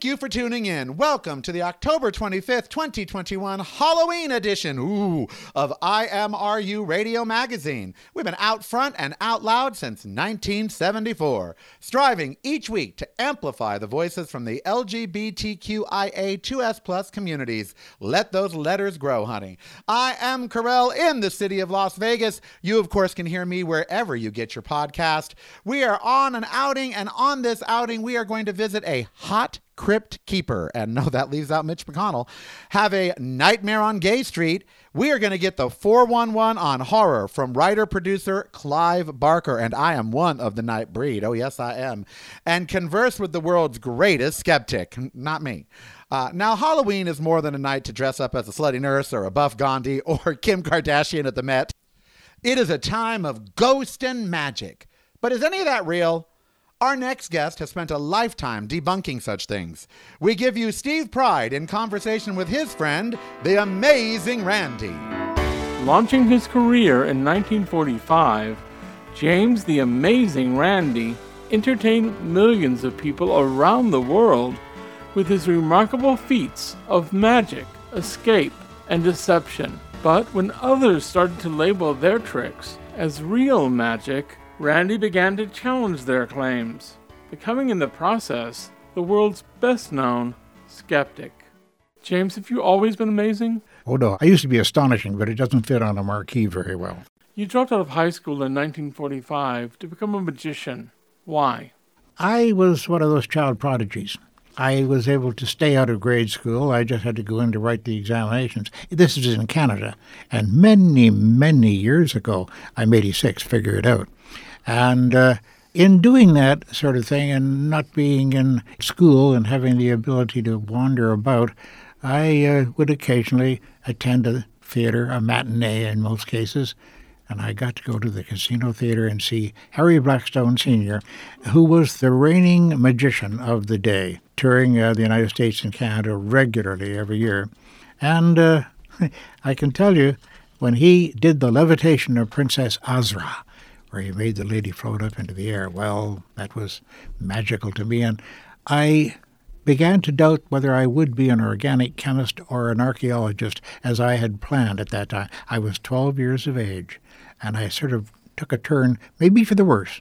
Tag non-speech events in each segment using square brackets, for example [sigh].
thank you for tuning in. Welcome to the October 25th, 2021 Halloween edition ooh, of IMRU Radio Magazine. We've been out front and out loud since 1974, striving each week to amplify the voices from the LGBTQIA2S plus communities. Let those letters grow, honey. I am Carell in the city of Las Vegas. You, of course, can hear me wherever you get your podcast. We are on an outing, and on this outing, we are going to visit a hot crypt keeper. And no, that leaves out Mitch McConnell. Have a nightmare on Gay Street. We are going to get the 411 on horror from writer producer Clive Barker. And I am one of the night breed. Oh, yes, I am. And converse with the world's greatest skeptic. Not me. Uh, now, Halloween is more than a night to dress up as a slutty nurse or a buff Gandhi [laughs] or Kim Kardashian at the Met. It is a time of ghost and magic. But is any of that real? Our next guest has spent a lifetime debunking such things. We give you Steve Pride in conversation with his friend, the amazing Randi. Launching his career in 1945, James the Amazing Randi entertained millions of people around the world with his remarkable feats of magic, escape, and deception. But when others started to label their tricks as real magic, Randi began to challenge their claims, becoming in the process the world's best known skeptic. James, have you always been amazing? Oh no, I used to be astonishing, but it doesn't fit on a marquee very well. You dropped out of high school in 1945 to become a magician. Why? I was one of those child prodigies. I was able to stay out of grade school. I just had to go in to write the examinations. This is in Canada. And many, many years ago, I'm 86, figure it out. And uh, in doing that sort of thing and not being in school and having the ability to wander about, I uh, would occasionally attend a theater, a matinee in most cases, and I got to go to the Casino Theater and see Harry Blackstone Sr., who was the reigning magician of the day, touring uh, the United States and Canada regularly every year. And uh, [laughs] I can tell you, when he did the levitation of Princess Azra, where he made the lady float up into the air, well, that was magical to me. And I began to doubt whether I would be an organic chemist or an archaeologist, as I had planned at that time. I was 12 years of age, and I sort of took a turn, maybe for the worse.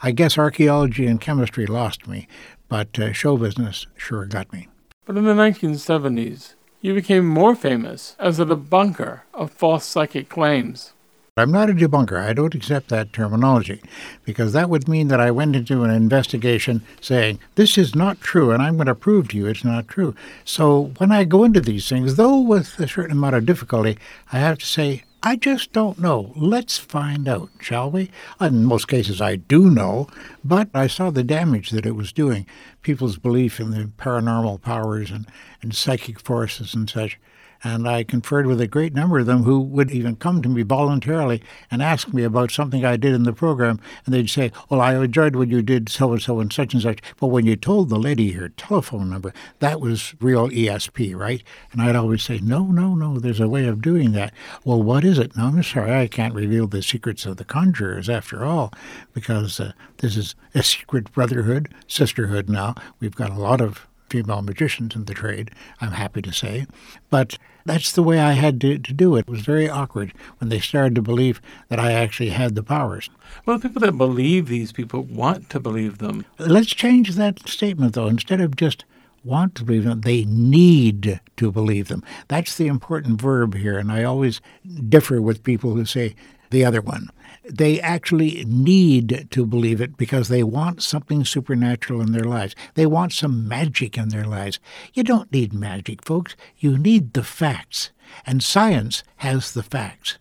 I guess archaeology and chemistry lost me, but uh, show business sure got me. But in the 1970s, you became more famous as a debunker of false psychic claims. I'm not a debunker. I don't accept that terminology because that would mean that I went into an investigation saying, this is not true, and I'm going to prove to you it's not true. So when I go into these things, though with a certain amount of difficulty, I have to say, I just don't know. Let's find out, shall we? In most cases, I do know, but I saw the damage that it was doing. People's belief in the paranormal powers and, and psychic forces and such. And I conferred with a great number of them who would even come to me voluntarily and ask me about something I did in the program. And they'd say, Well, I enjoyed what you did, so and so and such and such. But when you told the lady your telephone number, that was real ESP, right? And I'd always say, No, no, no, there's a way of doing that. Well, what is it? No, I'm sorry, I can't reveal the secrets of the conjurers after all, because uh, this is a secret brotherhood, sisterhood now. We've got a lot of female magicians in the trade, I'm happy to say. But that's the way I had to, to do it. It was very awkward when they started to believe that I actually had the powers. Well, the people that believe these people want to believe them. Let's change that statement, though. Instead of just want to believe them, they need to believe them. That's the important verb here, and I always differ with people who say the other one. They actually need to believe it because they want something supernatural in their lives. They want some magic in their lives. You don't need magic, folks. You need the facts. And science has the facts.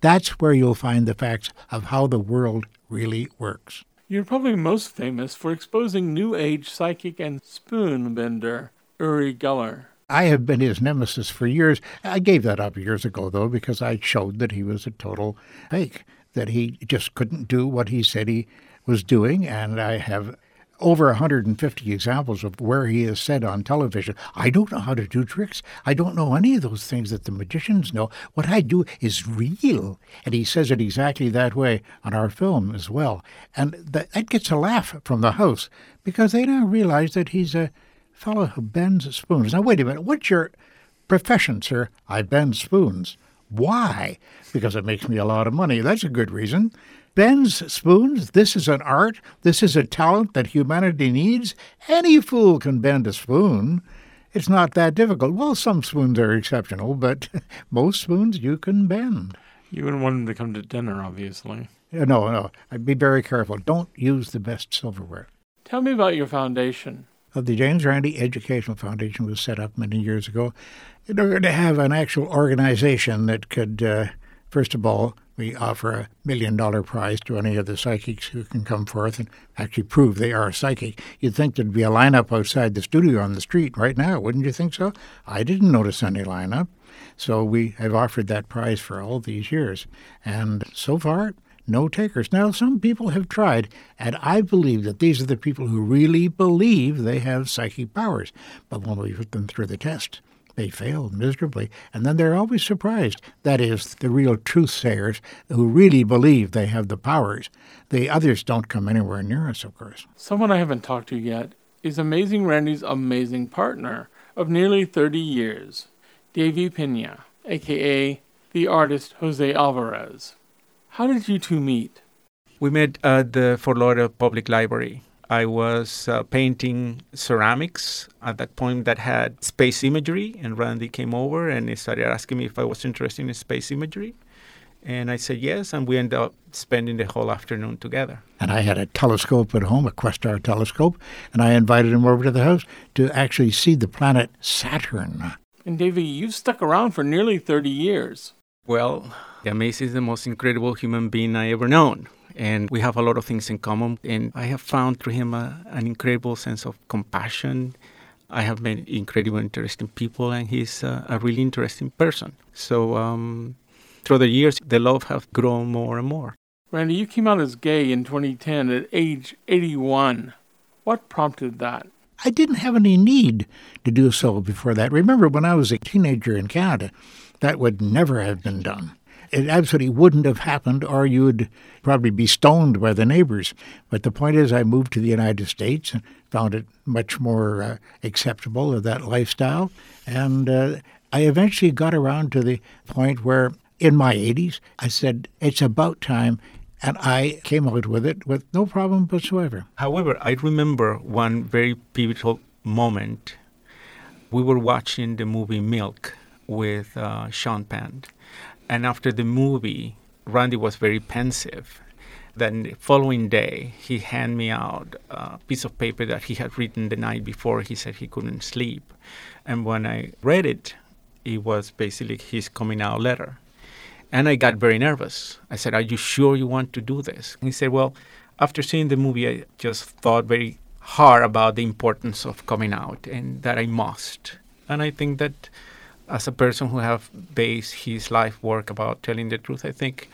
That's where you'll find the facts of how the world really works. You're probably most famous for exposing New Age psychic and spoon bender Uri Geller. I have been his nemesis for years. I gave that up years ago, though, because I showed that he was a total fake, that he just couldn't do what he said he was doing. And I have over 150 examples of where he has said on television, I don't know how to do tricks. I don't know any of those things that the magicians know. What I do is real. And he says it exactly that way on our film as well. And that, that gets a laugh from the house because they now realize that he's a fellow who bends spoons. Now, wait a minute. What's your profession, sir? I bend spoons. Why? Because it makes me a lot of money. That's a good reason bends spoons. This is an art. This is a talent that humanity needs. Any fool can bend a spoon. It's not that difficult. Well, some spoons are exceptional, but [laughs] most spoons you can bend. You wouldn't want them to come to dinner, obviously. No, no. I'd be very careful. Don't use the best silverware. Tell me about your foundation. Uh, the James Randi Educational Foundation was set up many years ago in order to have an actual organization that could, uh, first of all, we offer a million dollar prize to any of the psychics who can come forth and actually prove they are a psychic. You'd think there'd be a lineup outside the studio on the street right now, wouldn't you think so? I didn't notice any lineup. So we have offered that prize for all these years. And so far, no takers. Now, some people have tried, and I believe that these are the people who really believe they have psychic powers. But when we put them through the test, they fail miserably. And then they're always surprised. That is, the real truth sayers who really believe they have the powers. The others don't come anywhere near us, of course. Someone I haven't talked to yet is Amazing Randi's amazing partner of nearly 30 years, Deyvi Pena, aka the artist Jose Alvarez. How did you two meet? We met at the Fort Lauderdale Public Library. I was uh, painting ceramics at that point that had space imagery, and Randi came over and he started asking me if I was interested in space imagery. And I said yes, and we ended up spending the whole afternoon together. And I had a telescope at home, a Questar telescope, and I invited him over to the house to actually see the planet Saturn. And Deyvi, you've stuck around for nearly 30 years. Well, Amaze is the most incredible human being I ever known and we have a lot of things in common. And I have found through him a, an incredible sense of compassion. I have met incredible, interesting people, and he's a, a really interesting person. So um, through the years, the love has grown more and more. Randi, you came out as gay in 2010 at age 81. What prompted that? I didn't have any need to do so before that. Remember, when I was a teenager in Canada, that would never have been done it absolutely wouldn't have happened, or you'd probably be stoned by the neighbors. But the point is, I moved to the United States and found it much more uh, acceptable of that lifestyle. And uh, I eventually got around to the point where, in my 80s, I said, it's about time. And I came out with it with no problem whatsoever. However, I remember one very pivotal moment. We were watching the movie Milk with uh, Sean Penn and after the movie, Randi was very pensive. Then the following day, he handed me out a piece of paper that he had written the night before. He said he couldn't sleep. And when I read it, it was basically his coming out letter. And I got very nervous. I said, Are you sure you want to do this? And he said, Well, after seeing the movie, I just thought very hard about the importance of coming out and that I must. And I think that as a person who have based his life work about telling the truth, I think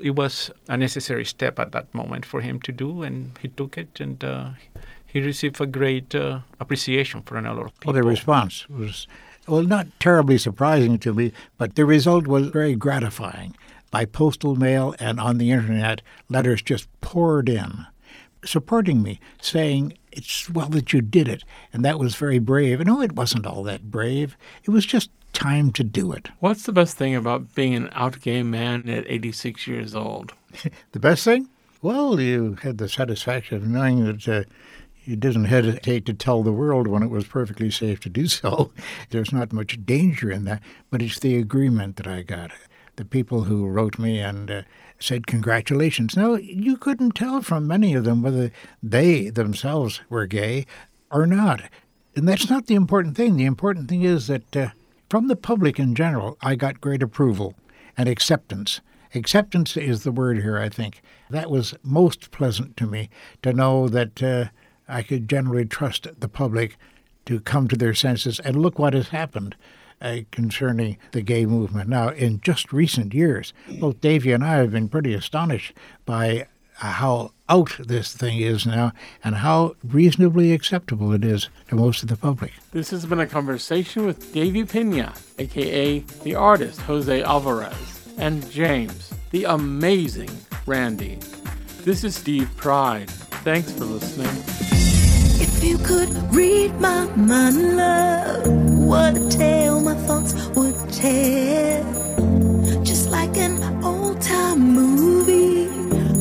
it was a necessary step at that moment for him to do, and he took it, and uh, he received a great uh, appreciation from a lot of people. Well, the response was, well, not terribly surprising to me, but the result was very gratifying. By postal mail and on the internet, letters just poured in. Supporting me, saying, It's well that you did it. And that was very brave. And no, it wasn't all that brave. It was just time to do it. What's the best thing about being an out gay man at 86 years old? [laughs] The best thing? Well, you had the satisfaction of knowing that uh, you didn't hesitate to tell the world when it was perfectly safe to do so. [laughs] There's not much danger in that, but it's the agreement that I got. The people who wrote me and uh, said congratulations. Now, you couldn't tell from many of them whether they themselves were gay or not. And that's not the important thing. The important thing is that uh, from the public in general, I got great approval and acceptance. Acceptance is the word here, I think. That was most pleasant to me to know that uh, I could generally trust the public to come to their senses. And look what has happened uh, concerning the gay movement. Now, in just recent years, both Deyvi and I have been pretty astonished by how out this thing is now and how reasonably acceptable it is to most of the public. This has been a conversation with Deyvi Pena, aka the artist Jose Alvarez, and James, the amazing Randi. This is Steve Pride. Thanks for listening. If you could read my mind, love, what a tale my thoughts would tell. Just like an old time movie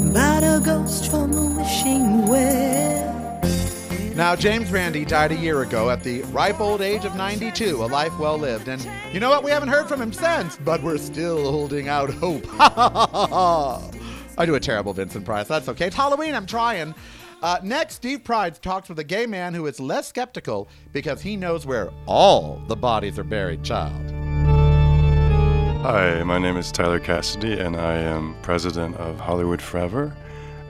about a ghost from a wishing well. Now, James Randi died a year ago at the ripe old age of 92, a life well lived. And you know what? We haven't heard from him since, but we're still holding out hope. [laughs] I do a terrible Vincent Price. That's okay. It's Halloween. I'm trying. Uh, next, Steve Pride talks with a gay man who is less skeptical because he knows where all the bodies are buried, child. Hi, my name is Tyler Cassity, and I am president of Hollywood Forever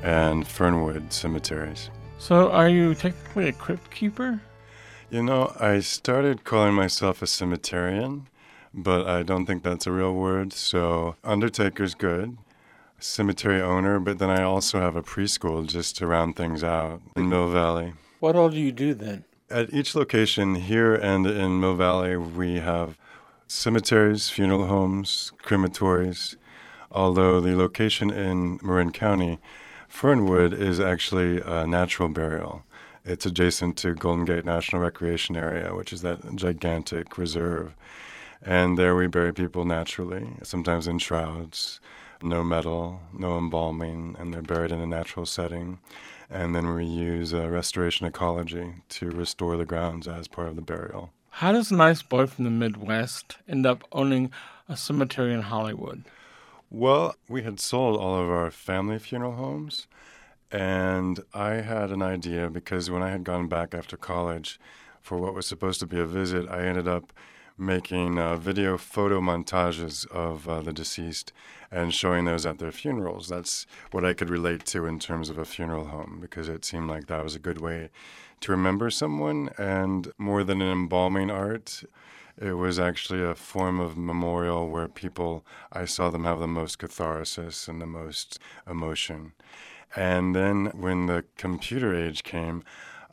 and Fernwood Cemeteries. So, are you technically a crypt keeper? You know, I started calling myself a cemeterian, but I don't think that's a real word, so undertaker's good. Cemetery owner, but then I also have a preschool just to round things out in Mill Valley. What all do you do then? At each location here and in Mill Valley, we have cemeteries, funeral homes, crematories. Although the location in Marin County, Fernwood, is actually a natural burial. It's adjacent to Golden Gate National Recreation Area, which is that gigantic reserve. And there we bury people naturally, sometimes in shrouds, no metal, no embalming, and they're buried in a natural setting. And then we use uh, restoration ecology to restore the grounds as part of the burial. How does a nice boy from the Midwest end up owning a cemetery in Hollywood? Well, we had sold all of our family funeral homes, and I had an idea because when I had gone back after college for what was supposed to be a visit, I ended up making uh, video photo montages of uh, the deceased and showing those at their funerals. That's what I could relate to in terms of a funeral home because it seemed like that was a good way to remember someone. And more than an embalming art, it was actually a form of memorial where people, I saw them have the most catharsis and the most emotion. And then when the computer age came,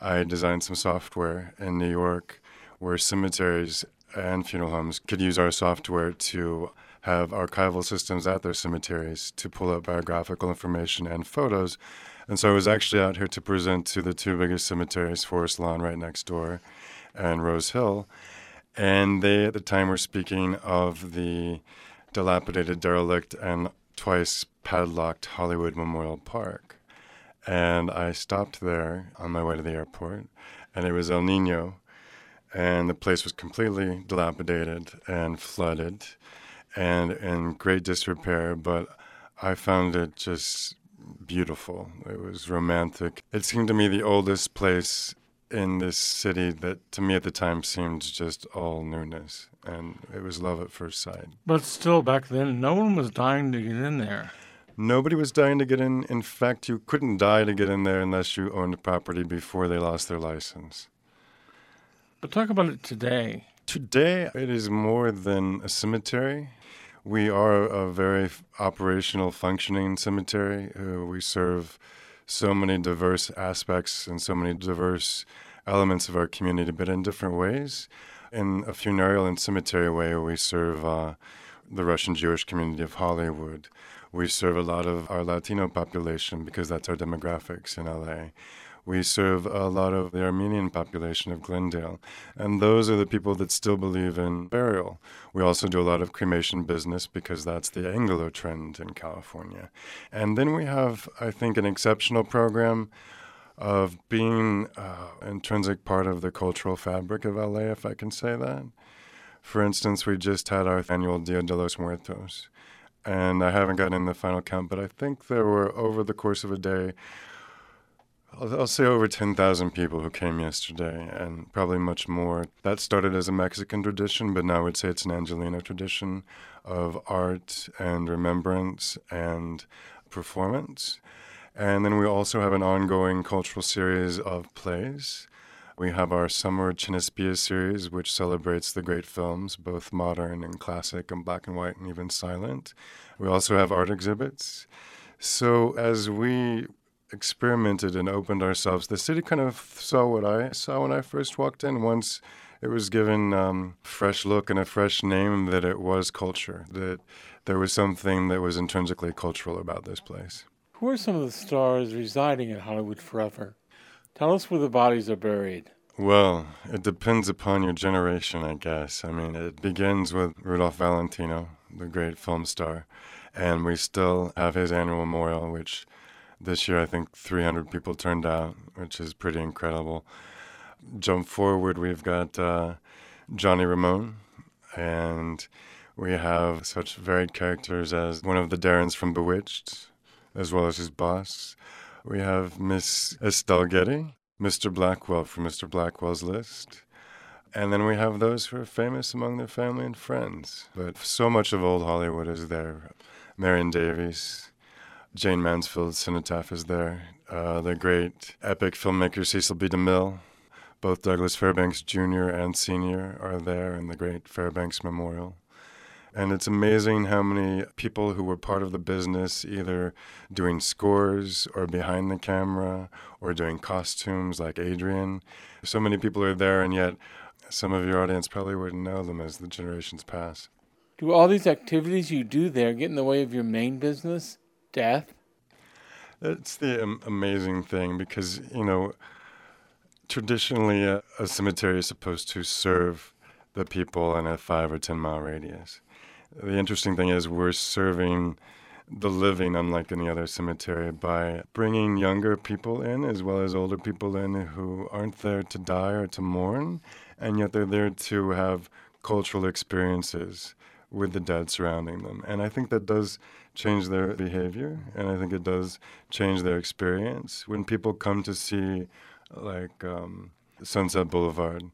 I designed some software in New York where cemeteries and funeral homes could use our software to have archival systems at their cemeteries to pull up biographical information and photos. And so I was actually out here to present to the two biggest cemeteries, Forest Lawn right next door and Rose Hill. And they at the time were speaking of the dilapidated, derelict, and twice padlocked Hollywood Memorial Park. And I stopped there on my way to the airport, and it was El Nino, and the place was completely dilapidated and flooded and in great disrepair, but I found it just beautiful. It was romantic. It seemed to me the oldest place in this city that to me at the time seemed just all newness and it was love at first sight. But still, back then, no one was dying to get in there. Nobody was dying to get in. In fact, you couldn't die to get in there unless you owned property before they lost their license. But talk about it today. Today, it is more than a cemetery. We are a very operational, functioning cemetery. Uh, we serve so many diverse aspects and so many diverse elements of our community, but in different ways. In a funereal and cemetery way, we serve uh, the Russian Jewish community of Hollywood. We serve a lot of our Latino population because that's our demographics in LA. We serve a lot of the Armenian population of Glendale, and those are the people that still believe in burial. We also do a lot of cremation business because that's the Anglo trend in California. And then we have, I think, an exceptional program of being uh, intrinsic part of the cultural fabric of LA, if I can say that. For instance, we just had our annual Dia de los Muertos, and I haven't gotten in the final count, but I think there were over the course of a day I'll, I'll say over 10,000 people who came yesterday, and probably much more. That started as a Mexican tradition, but now I would say it's an Angelino tradition of art and remembrance and performance. And then we also have an ongoing cultural series of plays. We have our Summer Cinespia series, which celebrates the great films, both modern and classic and black and white and even silent. We also have art exhibits. So as we experimented and opened ourselves, the city kind of saw what I saw when I first walked in. Once it was given um, fresh look and a fresh name, that it was culture, that there was something that was intrinsically cultural about this place. Who are some of the stars residing in Hollywood forever? Tell us where the bodies are buried. Well, it depends upon your generation, I guess. I mean, it begins with Rudolph Valentino, the great film star, and we still have his annual memorial, which this year, I think 300 people turned out, which is pretty incredible. Jump forward, we've got uh, Johnny Ramone, and we have such varied characters as one of the Darrens from Bewitched, as well as his boss. We have Miss Estelle Getty, Mr. Blackwell from Mr. Blackwell's List. And then we have those who are famous among their family and friends. But so much of old Hollywood is there. Marion Davies, Jayne Mansfield's cenotaph is there. Uh, the great epic filmmaker Cecil B. DeMille, both Douglas Fairbanks Jr. and Sr. are there in the great Fairbanks Memorial. And it's amazing how many people who were part of the business, either doing scores or behind the camera or doing costumes like Adrian. So many people are there, and yet some of your audience probably wouldn't know them as the generations pass. Do all these activities you do there get in the way of your main business? Death? It's the um, amazing thing because, you know, traditionally a, a, cemetery is supposed to serve the people in a five or 10 mile radius. The interesting thing is, we're serving the living, unlike any other cemetery, by bringing younger people in as well as older people in who aren't there to die or to mourn, and yet they're there to have cultural experiences with the dead surrounding them. And I think that does change their behavior, and I think it does change their experience. When people come to see, like, um, Sunset Boulevard,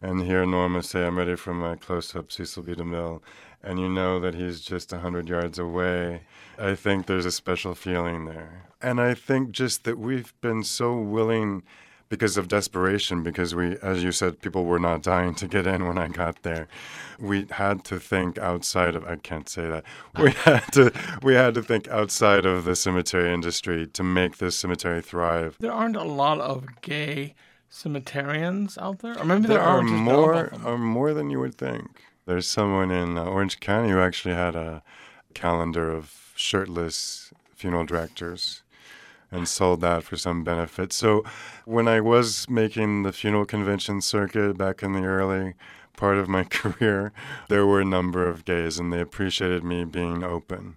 and hear Norma say, I'm ready for my close up Cecil B. DeMille, and you know that he's just 100 yards away, I think there's a special feeling there. And I think just that we've been so willing because of desperation, because we, as you said, people were not dying to get in when I got there. We had to think outside of, I can't say that. [laughs] We had to, we had to think outside of the cemetery industry to make this cemetery thrive. There aren't a lot of gay cemeterians out there? Or maybe there, there are more, are more than you would think. There's someone in uh, Orange County who actually had a calendar of shirtless funeral directors and sold that for some benefit. So when I was making the funeral convention circuit back in the early part of my [laughs] career, there were a number of gays and they appreciated me being open.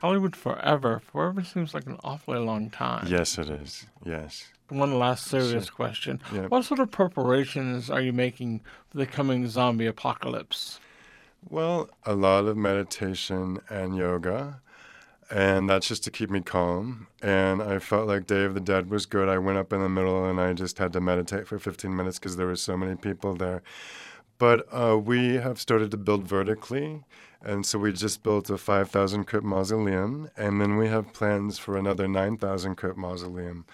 Hollywood forever. Forever seems like an awfully long time. Yes, it is. Yes. One last serious sure. question. Yep. What sort of preparations are you making for the coming zombie apocalypse? Well, a lot of meditation and yoga and that's just to keep me calm. And I felt like Day of the Dead was good. I went up in the middle and I just had to meditate for 15 minutes because there were so many people there. But uh, we have started to build vertically, and so we just built a 5,000 crypt mausoleum, and then we have plans for another 9,000 crypt mausoleum.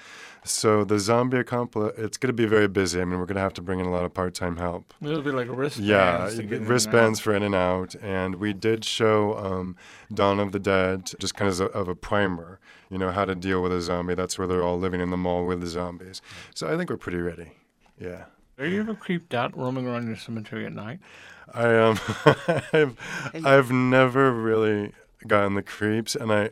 So the zombie accomplice, it's going to be very busy. I mean, we're going to have to bring in a lot of part-time help. It'll be like wristbands. Yeah, wristbands for in and out. And we did show um, Dawn of the Dead, just kind of a, of a primer, you know, how to deal with a zombie. That's where they're all living in the mall with the zombies. So I think we're pretty ready. Yeah. Are you ever creeped out roaming around your cemetery at night? I um, [laughs] I've, I've never really gotten the creeps, and I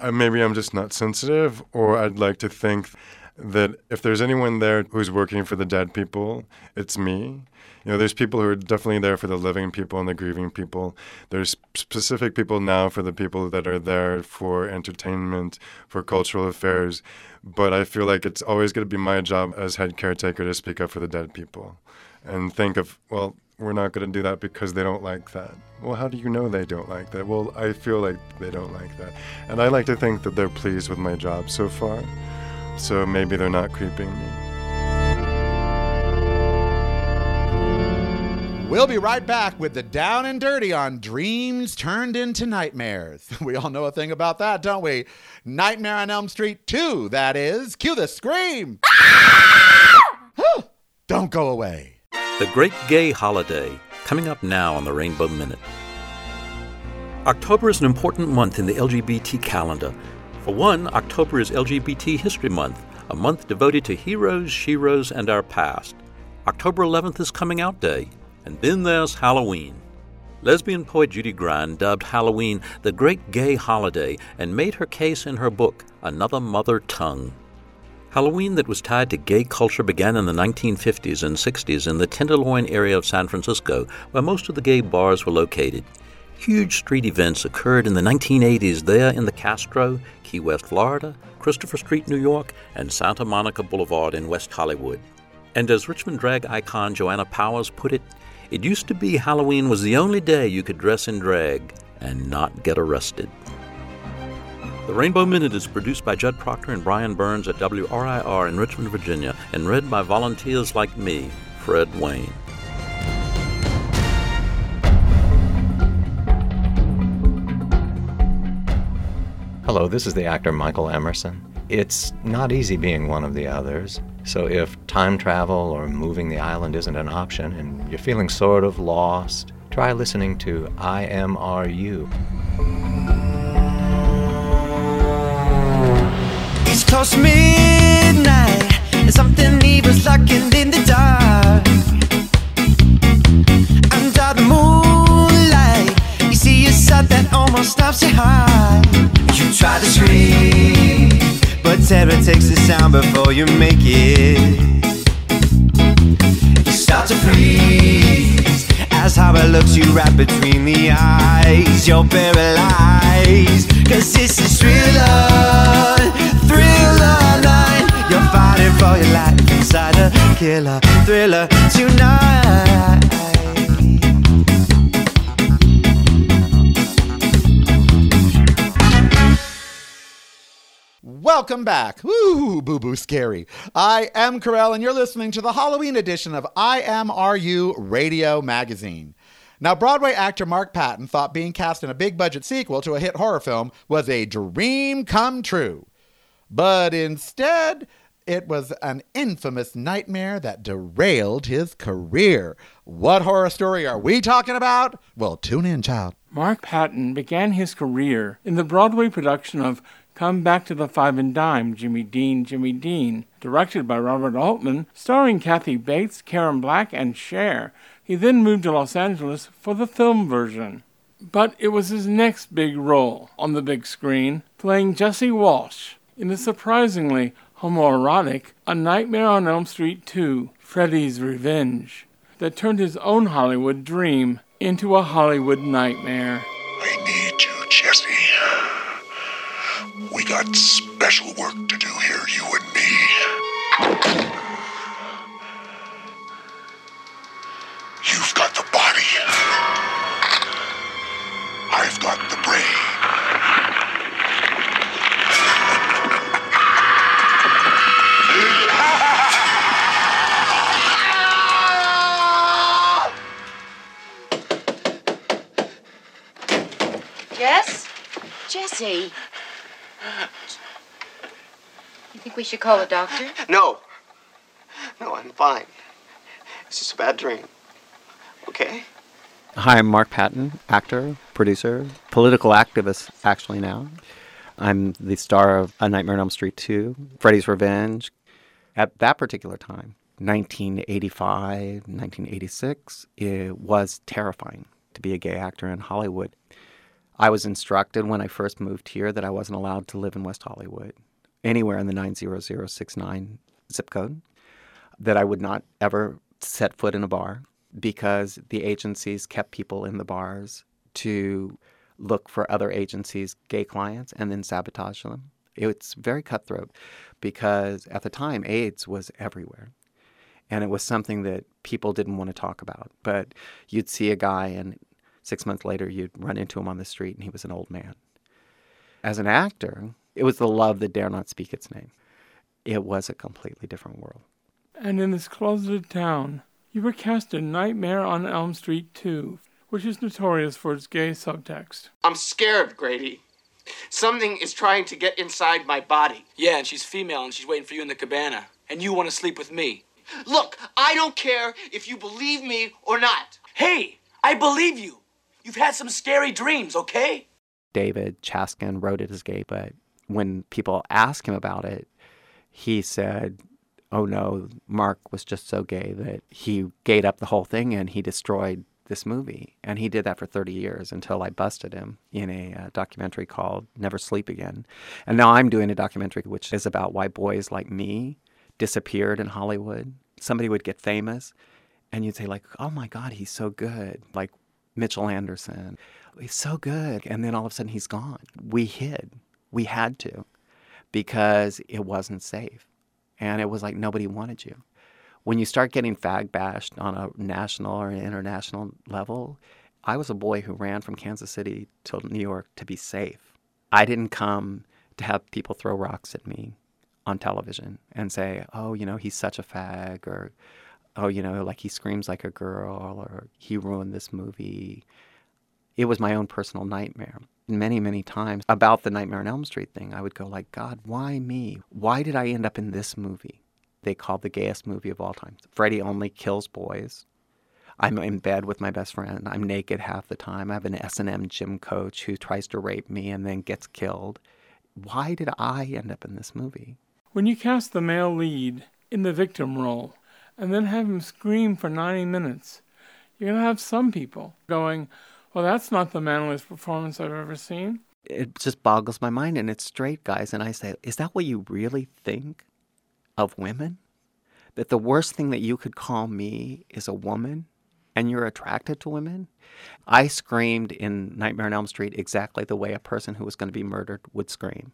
uh, maybe I'm just not sensitive, or I'd like to think that if there's anyone there who's working for the dead people, it's me. You know, there's people who are definitely there for the living people and the grieving people. There's specific people now for the people that are there for entertainment, for cultural affairs. But I feel like it's always going to be my job as head caretaker to speak up for the dead people and think of, well, we're not going to do that because they don't like that. Well, how do you know they don't like that? Well, I feel like they don't like that. And I like to think that they're pleased with my job so far. So maybe they're not creeping me. We'll be right back with the down and dirty on dreams turned into nightmares. [laughs] We all know a thing about that, don't we? Nightmare on Elm Street 2, that is. Cue the scream. [laughs] don't go away. The Great Gay Holiday, coming up now on the Rainbow Minute. October is an important month in the LGBT calendar. For one, October is LGBT History Month, a month devoted to heroes, sheroes, and our past. October 11th is Coming Out Day, and then there's Halloween. Lesbian poet Judy Grahn dubbed Halloween the great gay holiday and made her case in her book, Another Mother Tongue. Halloween that was tied to gay culture began in the 1950s and 60s in the Tenderloin area of San Francisco, where most of the gay bars were located. Huge street events occurred in the 1980s there in the Castro, Key West, Florida, Christopher Street, New York, and Santa Monica Boulevard in West Hollywood. And as Richmond drag icon Joanna Powers put it, it used to be Halloween was the only day you could dress in drag and not get arrested. The Rainbow Minute is produced by Judd Proctor and Brian Burns at WRIR in Richmond, Virginia, and read by volunteers like me, Fred Wayne. Hello, this is the actor Michael Emerson. It's not easy being one of the others. So if time travel or moving the island isn't an option and you're feeling sort of lost, try listening to IMRU. Close midnight, and something evil's lurking in the dark. Under the moonlight, you see a sight that almost stops your heart. You try to scream, but terror takes the sound before you make it. You start to freeze as horror looks you right between the eyes. You're paralyzed, cause this is night. You're fighting for your life inside a killer thriller tonight. Welcome back. Woo, boo boo scary. I am Carell, and you're listening to the Halloween edition of IMRU Radio Magazine. Now, Broadway actor Mark Patton thought being cast in a big budget sequel to a hit horror film was a dream come true. But instead, it was an infamous nightmare that derailed his career. What horror story are we talking about? Well, tune in, child. Mark Patton began his career in the Broadway production of Come Back to the Five and Dime, Jimmy Dean, Jimmy Dean, directed by Robert Altman, starring Kathy Bates, Karen Black, and Cher. He then moved to Los Angeles for the film version. But it was his next big role on the big screen, playing Jesse Walsh in the surprisingly homoerotic A Nightmare on Elm Street 2, Freddy's Revenge, that turned his own Hollywood dream into a Hollywood nightmare. I need you, Jesse. We got special work to do here, you and me. You've got the body. I've got the brain. Jess? Jesse. You think we should call a doctor? No. No, I'm fine. It's just a bad dream. Okay? Hi, I'm Mark Patton, actor, producer, political activist, actually now. I'm the star of A Nightmare on Elm Street 2, Freddy's Revenge. At that particular time, 1985, 1986, it was terrifying to be a gay actor in Hollywood. I was instructed when I first moved here that I wasn't allowed to live in West Hollywood, anywhere in the 90069 zip code, that I would not ever set foot in a bar because the agencies kept people in the bars to look for other agencies' gay clients and then sabotage them. It's very cutthroat because at the time, AIDS was everywhere. And it was something that people didn't want to talk about. But you'd see a guy, and six months later, you'd run into him on the street, and he was an old man. As an actor, it was the love that dare not speak its name. It was a completely different world. And in this closeted town, you were cast in Nightmare on Elm Street 2, which is notorious for its gay subtext. I'm scared, Grady. Something is trying to get inside my body. Yeah, and she's female and she's waiting for you in the cabana. And you want to sleep with me. Look, I don't care if you believe me or not. Hey, I believe you. You've had some scary dreams, okay? David Chaskin wrote it as gay, but when people asked him about it, he said, Oh no, Mark was just so gay that he gayed up the whole thing and he destroyed this movie. And he did that for 30 years until I busted him in a uh, documentary called Never Sleep Again. And now I'm doing a documentary which is about why boys like me disappeared in Hollywood. Somebody would get famous and you'd say like, "Oh my god, he's so good." Like Mitchell Anderson. He's so good. And then all of a sudden he's gone. We hid. We had to because it wasn't safe. And it was like nobody wanted you. When you start getting fag bashed on a national or an international level, I was a boy who ran from Kansas City to New York to be safe. I didn't come to have people throw rocks at me on television and say, oh, you know, he's such a fag, or oh, you know, like he screams like a girl, or he ruined this movie. It was my own personal nightmare. Many, many times about the Nightmare on Elm Street thing, I would go like, God, why me? Why did I end up in this movie? They called the gayest movie of all time. Freddy only kills boys. I'm in bed with my best friend. I'm naked half the time. I have an S&M gym coach who tries to rape me and then gets killed. Why did I end up in this movie? When you cast the male lead in the victim role and then have him scream for 90 minutes, you're going to have some people going, well, that's not the manliest performance I've ever seen. It just boggles my mind, and it's straight guys. And I say, is that what you really think of women? That the worst thing that you could call me is a woman and you're attracted to women? I screamed in Nightmare on Elm Street exactly the way a person who was going to be murdered would scream.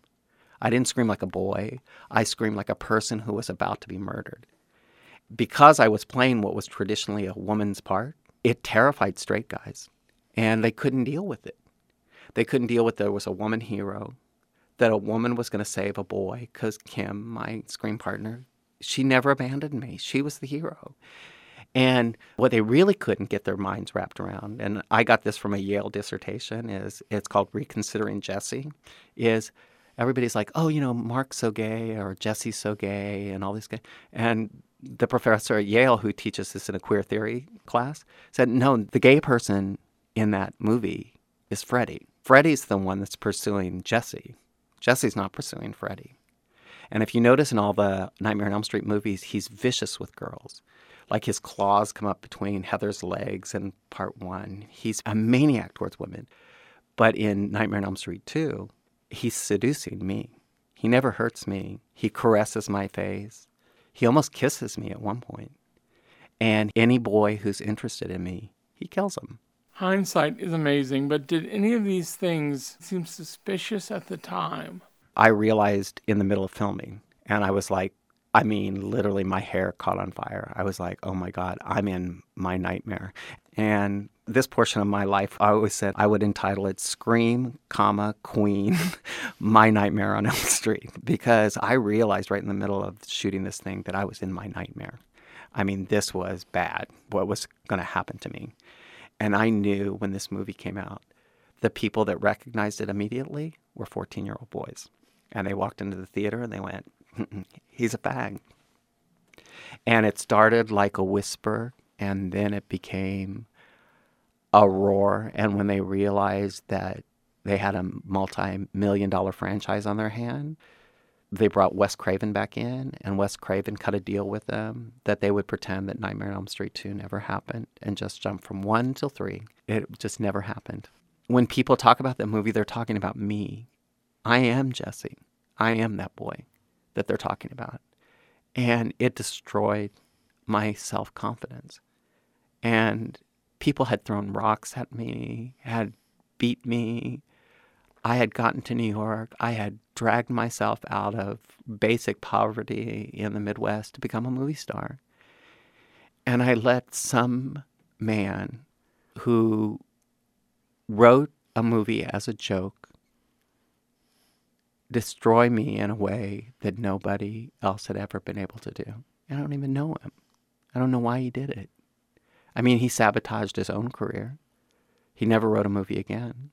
I didn't scream like a boy, I screamed like a person who was about to be murdered. Because I was playing what was traditionally a woman's part, it terrified straight guys and they couldn't deal with it. They couldn't deal with there was a woman hero, that a woman was going to save a boy because Kim, my screen partner, she never abandoned me. She was the hero. And what they really couldn't get their minds wrapped around, and I got this from a Yale dissertation, is it's called Reconsidering Jesse, is everybody's like, oh, you know, Mark's so gay or Jesse's so gay and all this gay. And the professor at Yale who teaches this in a queer theory class said, no, the gay person in that movie is Freddy. Freddy's the one that's pursuing Jesse. Jesse's not pursuing Freddy. And if you notice in all the Nightmare on Elm Street movies, he's vicious with girls. Like his claws come up between Heather's legs in part one. He's a maniac towards women. But in Nightmare on Elm Street 2, he's seducing me. He never hurts me. He caresses my face. He almost kisses me at one point. And any boy who's interested in me, he kills him. Hindsight is amazing, but did any of these things seem suspicious at the time? I realized in the middle of filming, and I was like, I mean, literally, my hair caught on fire. I was like, oh my God, I'm in my nightmare. And this portion of my life, I always said I would entitle it Scream, comma, Queen, [laughs] My Nightmare on Elm Street, because I realized right in the middle of shooting this thing that I was in my nightmare. I mean, this was bad, what was going to happen to me. And I knew when this movie came out, the people that recognized it immediately were 14 year old boys. And they walked into the theater and they went, he's a fag. And it started like a whisper, and then it became a roar. And when they realized that they had a multi million dollar franchise on their hand, they brought Wes Craven back in, and Wes Craven cut a deal with them that they would pretend that Nightmare on Elm Street 2 never happened and just jump from one till three. It just never happened. when people talk about that movie, they're talking about me. I am Jesse. I am that boy that they're talking about. And it destroyed my self confidence. And people had thrown rocks at me, had beat me. I had gotten to New York. I had dragged myself out of basic poverty in the Midwest to become a movie star. And I let some man who wrote a movie as a joke destroy me in a way that nobody else had ever been able to do. I don't even know him. I don't know why he did it. I mean, he sabotaged his own career. He never wrote a movie again.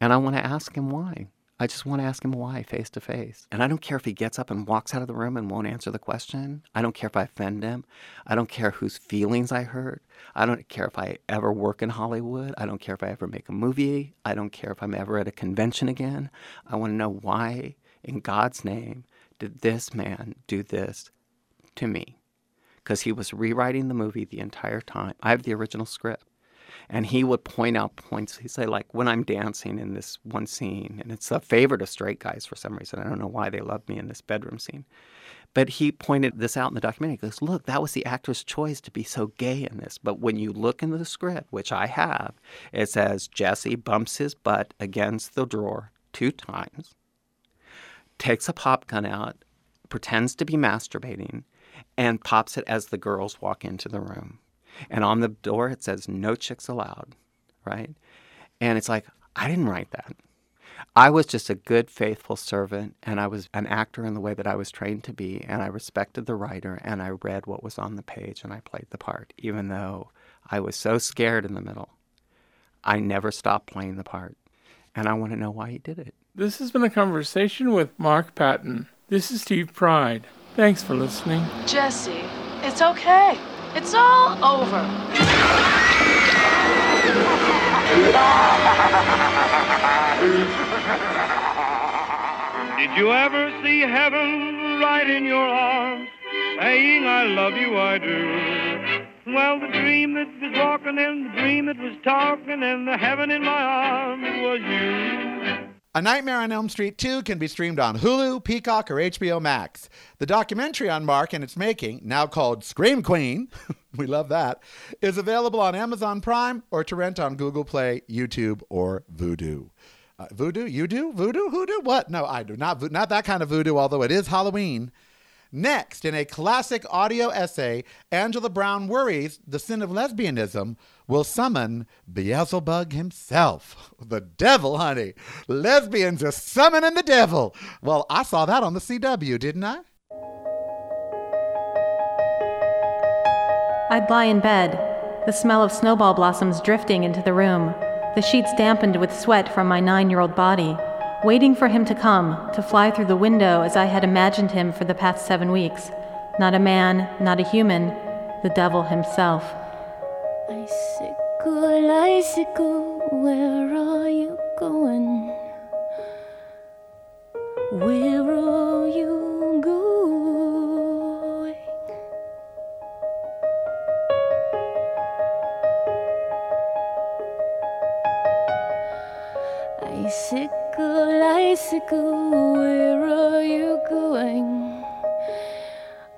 And I want to ask him why. I just want to ask him why face to face. And I don't care if he gets up and walks out of the room and won't answer the question. I don't care if I offend him. I don't care whose feelings I hurt. I don't care if I ever work in Hollywood. I don't care if I ever make a movie. I don't care if I'm ever at a convention again. I want to know why, in God's name, did this man do this to me? Because he was rewriting the movie the entire time. I have the original script and he would point out points. He'd say, like, when I'm dancing in this one scene, and it's a favorite of straight guys for some reason. I don't know why they love me in this bedroom scene. But he pointed this out in the documentary. He goes, Look, that was the actor's choice to be so gay in this. But when you look into the script, which I have, it says Jesse bumps his butt against the drawer two times, takes a pop gun out, pretends to be masturbating, and pops it as the girls walk into the room. And on the door, it says, no chicks allowed, right? And it's like, I didn't write that. I was just a good, faithful servant, and I was an actor in the way that I was trained to be, and I respected the writer, and I read what was on the page, and I played the part, even though I was so scared in the middle. I never stopped playing the part, and I want to know why he did it. This has been a conversation with Mark Patton. This is Steve Pride. Thanks for listening. Jesse, it's okay. It's all over. Did you ever see heaven right in your arms, saying, I love you, I do? Well, the dream that was walking and the dream that was talking and the heaven in my arms was you. A Nightmare on Elm Street 2 can be streamed on Hulu, Peacock, or HBO Max. The documentary on Mark and its making, now called Scream Queen, [laughs] we love that, is available on Amazon Prime or to rent on Google Play, YouTube, or Vudu. Uh, voodoo? You do? Voodoo? Hoodoo? What? No, I do. Not, not that kind of voodoo, although it is Halloween. Next, in a classic audio essay, Angela Brown worries the sin of lesbianism will summon Beelzebub himself. The devil, honey. Lesbians are summoning the devil. Well, I saw that on the CW, didn't I? I'd lie in bed, the smell of snowball blossoms drifting into the room, the sheets dampened with sweat from my nine year old body waiting for him to come, to fly through the window as I had imagined him for the past seven weeks. Not a man, not a human, the devil himself. Icicle, icicle, where are you going? Where are you going? Icicle, icicle, where are you going?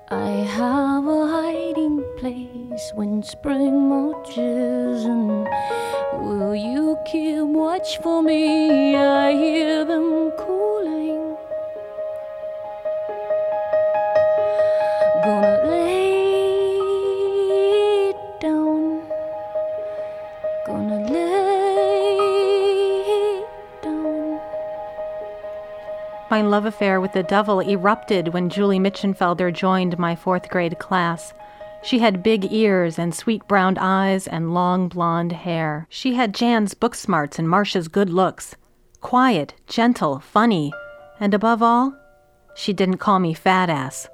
I have a place when spring marches and will you keep watch for me? I hear them calling. Gonna lay down. Gonna lay down. My love affair with the devil erupted when Julie Mitchenfelder joined my fourth grade class. She had big ears and sweet brown eyes and long blonde hair. She had Jan's book smarts and Marcia's good looks. Quiet, gentle, funny, and above all, she didn't call me fat ass.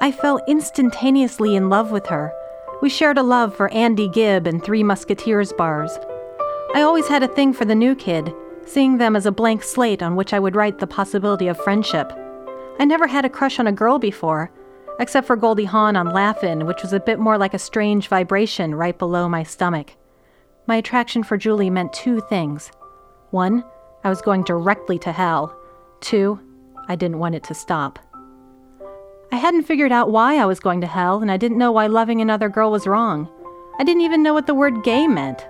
I fell instantaneously in love with her. We shared a love for Andy Gibb and Three Musketeers bars. I always had a thing for the new kid, seeing them as a blank slate on which I would write the possibility of friendship. I never had a crush on a girl before, except for Goldie Hawn on Laugh-In, which was a bit more like a strange vibration right below my stomach. My attraction for Julie meant two things. One, I was going directly to hell. Two, I didn't want it to stop. I hadn't figured out why I was going to hell, and I didn't know why loving another girl was wrong. I didn't even know what the word gay meant.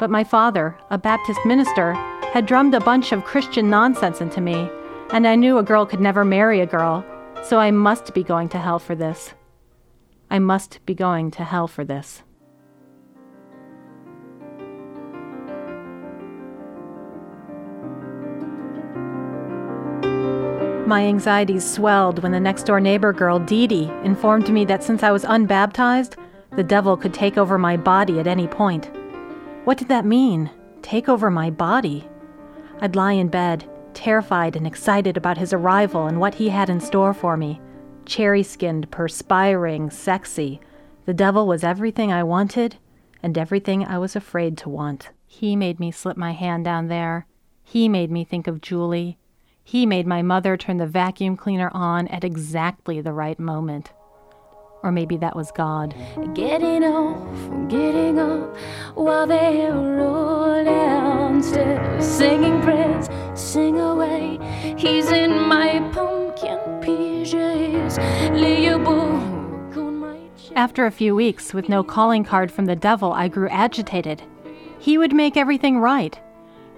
But my father, a Baptist minister, had drummed a bunch of Christian nonsense into me, and I knew a girl could never marry a girl, so I must be going to hell for this. I must be going to hell for this. My anxieties swelled when the next door neighbor girl, Dee Dee, informed me that since I was unbaptized, the devil could take over my body at any point. What did that mean? Take over my body? I'd lie in bed, terrified and excited about his arrival and what he had in store for me. Cherry skinned, perspiring, sexy. The devil was everything I wanted and everything I was afraid to want. He made me slip my hand down there. He made me think of Julie. He made my mother turn the vacuum cleaner on at exactly the right moment. Or maybe that was God. Getting off, getting up while they're all downstairs singing prayers, sing away. He's in my pumpkin PJs. Lay your book on my After a few weeks with no calling card from the devil, I grew agitated. He would make everything right.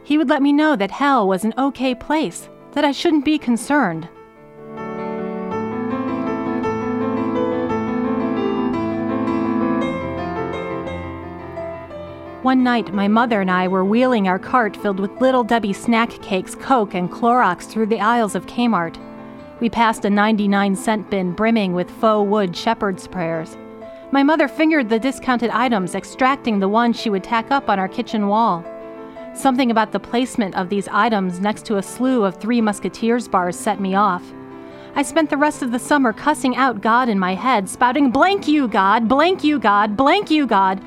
He would let me know that hell was an okay place, that I shouldn't be concerned. One night, my mother and I were wheeling our cart filled with Little Debbie snack cakes, Coke, and Clorox through the aisles of Kmart. We passed a 99 cent bin brimming with faux wood shepherd's prayers. My mother fingered the discounted items, extracting the one she would tack up on our kitchen wall. Something about the placement of these items next to a slew of Three Musketeers bars set me off. I spent the rest of the summer cussing out God in my head, spouting, Blank you, God, blank you, God, blank you, God,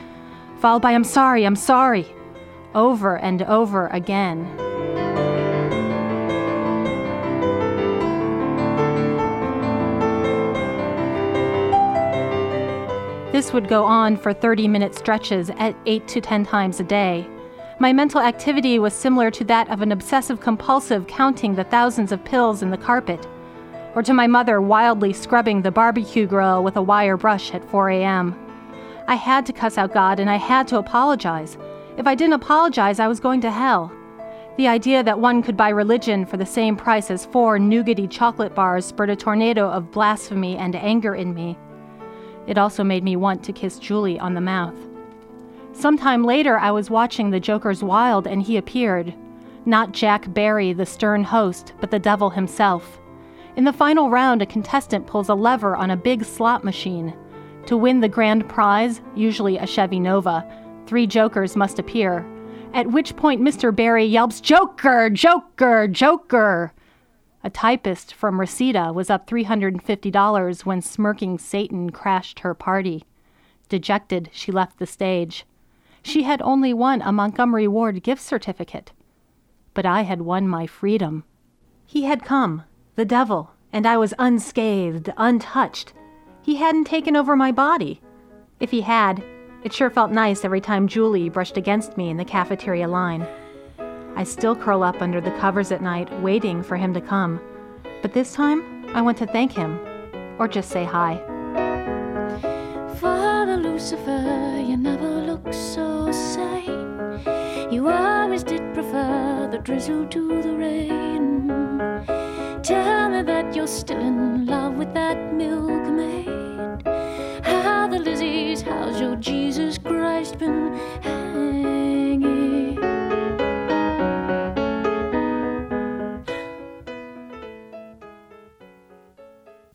followed by, I'm sorry, I'm sorry, over and over again. This would go on for 30 minute stretches at 8 to 10 times a day. My mental activity was similar to that of an obsessive compulsive counting the thousands of pills in the carpet, or to my mother wildly scrubbing the barbecue grill with a wire brush at 4 a.m. I had to cuss out God and I had to apologize. If I didn't apologize, I was going to hell. The idea that one could buy religion for the same price as four nougaty chocolate bars spurred a tornado of blasphemy and anger in me. It also made me want to kiss Julie on the mouth. Sometime later, I was watching The Joker's Wild and he appeared. Not Jack Barry, the stern host, but the devil himself. In the final round, a contestant pulls a lever on a big slot machine. To win the grand prize, usually a Chevy Nova, three jokers must appear. At which point, Mr. Barry yelps, Joker, Joker, Joker! A typist from Reseda was up $350 when smirking Satan crashed her party. Dejected, she left the stage. She had only won a Montgomery Ward gift certificate. But I had won my freedom. He had come, the devil, and I was unscathed, untouched. He hadn't taken over my body. If he had, it sure felt nice every time Julie brushed against me in the cafeteria line. I still curl up under the covers at night, waiting for him to come. But this time, I want to thank him, or just say hi. Father Lucifer, you never look so sane. You always did prefer the drizzle to the rain. Tell me that you're still in love with that milkmaid. How the Lizzies, how's your Jesus Christ been hanging?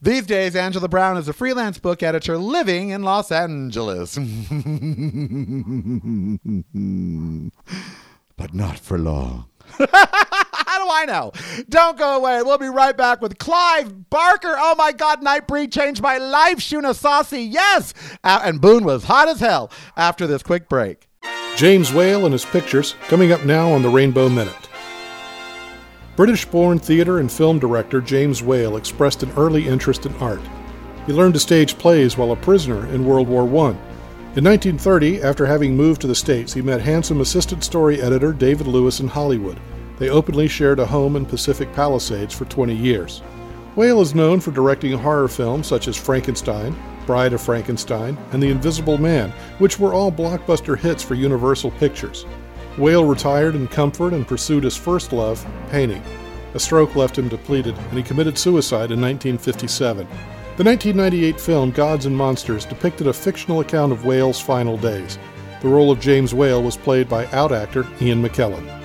These days, Angela Brown is a freelance book editor living in Los Angeles. [laughs] but not for long. [laughs] Do I know? Don't go away. We'll be right back with Clive Barker. Oh my God, Nightbreed changed my life. Shuna Sassi, yes. Uh, and Boone was hot as hell after this quick break. James Whale and his pictures coming up now on the Rainbow Minute. British born theatre and film director James Whale expressed an early interest in art. He learned to stage plays while a prisoner in World War I. In 1930, after having moved to the States, he met handsome assistant story editor David Lewis in Hollywood. They openly shared a home in Pacific Palisades for 20 years. Whale is known for directing horror films such as Frankenstein, Bride of Frankenstein, and The Invisible Man, which were all blockbuster hits for Universal Pictures. Whale retired in comfort and pursued his first love, painting. A stroke left him depleted, and he committed suicide in 1957. The 1998 film Gods and Monsters depicted a fictional account of Whale's final days. The role of James Whale was played by out actor Ian McKellen.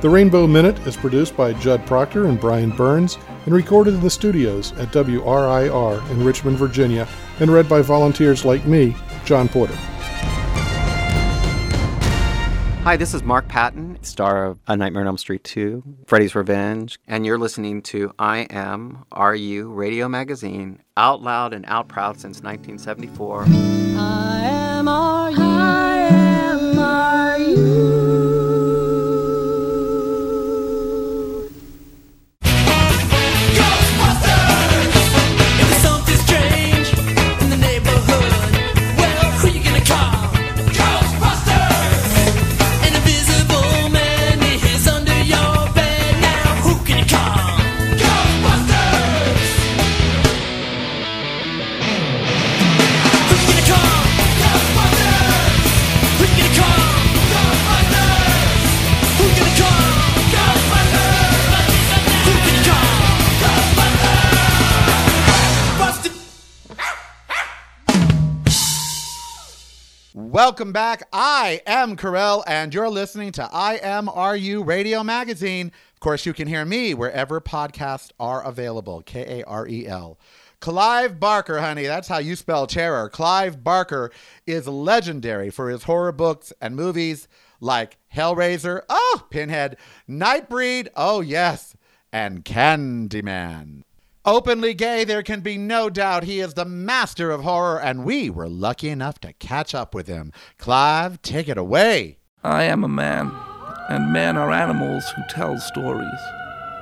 The Rainbow Minute is produced by Judd Proctor and Brian Burns and recorded in the studios at WRIR in Richmond, Virginia, and read by volunteers like me, John Porter. Hi, this is Mark Patton, star of A Nightmare on Elm Street 2, Freddy's Revenge, and you're listening to IMRU Radio Magazine, out loud and out proud since 1974. I am are Welcome back. I am Karel, and you're listening to IMRU Radio Magazine. Of course, you can hear me wherever podcasts are available. K A R E L. Clive Barker, honey, that's how you spell terror. Clive Barker is legendary for his horror books and movies like Hellraiser, oh, Pinhead, Nightbreed, oh, yes, and Candyman. Openly gay, there can be no doubt he is the master of horror, and we were lucky enough to catch up with him. Clive, take it away. I am a man, and men are animals who tell stories.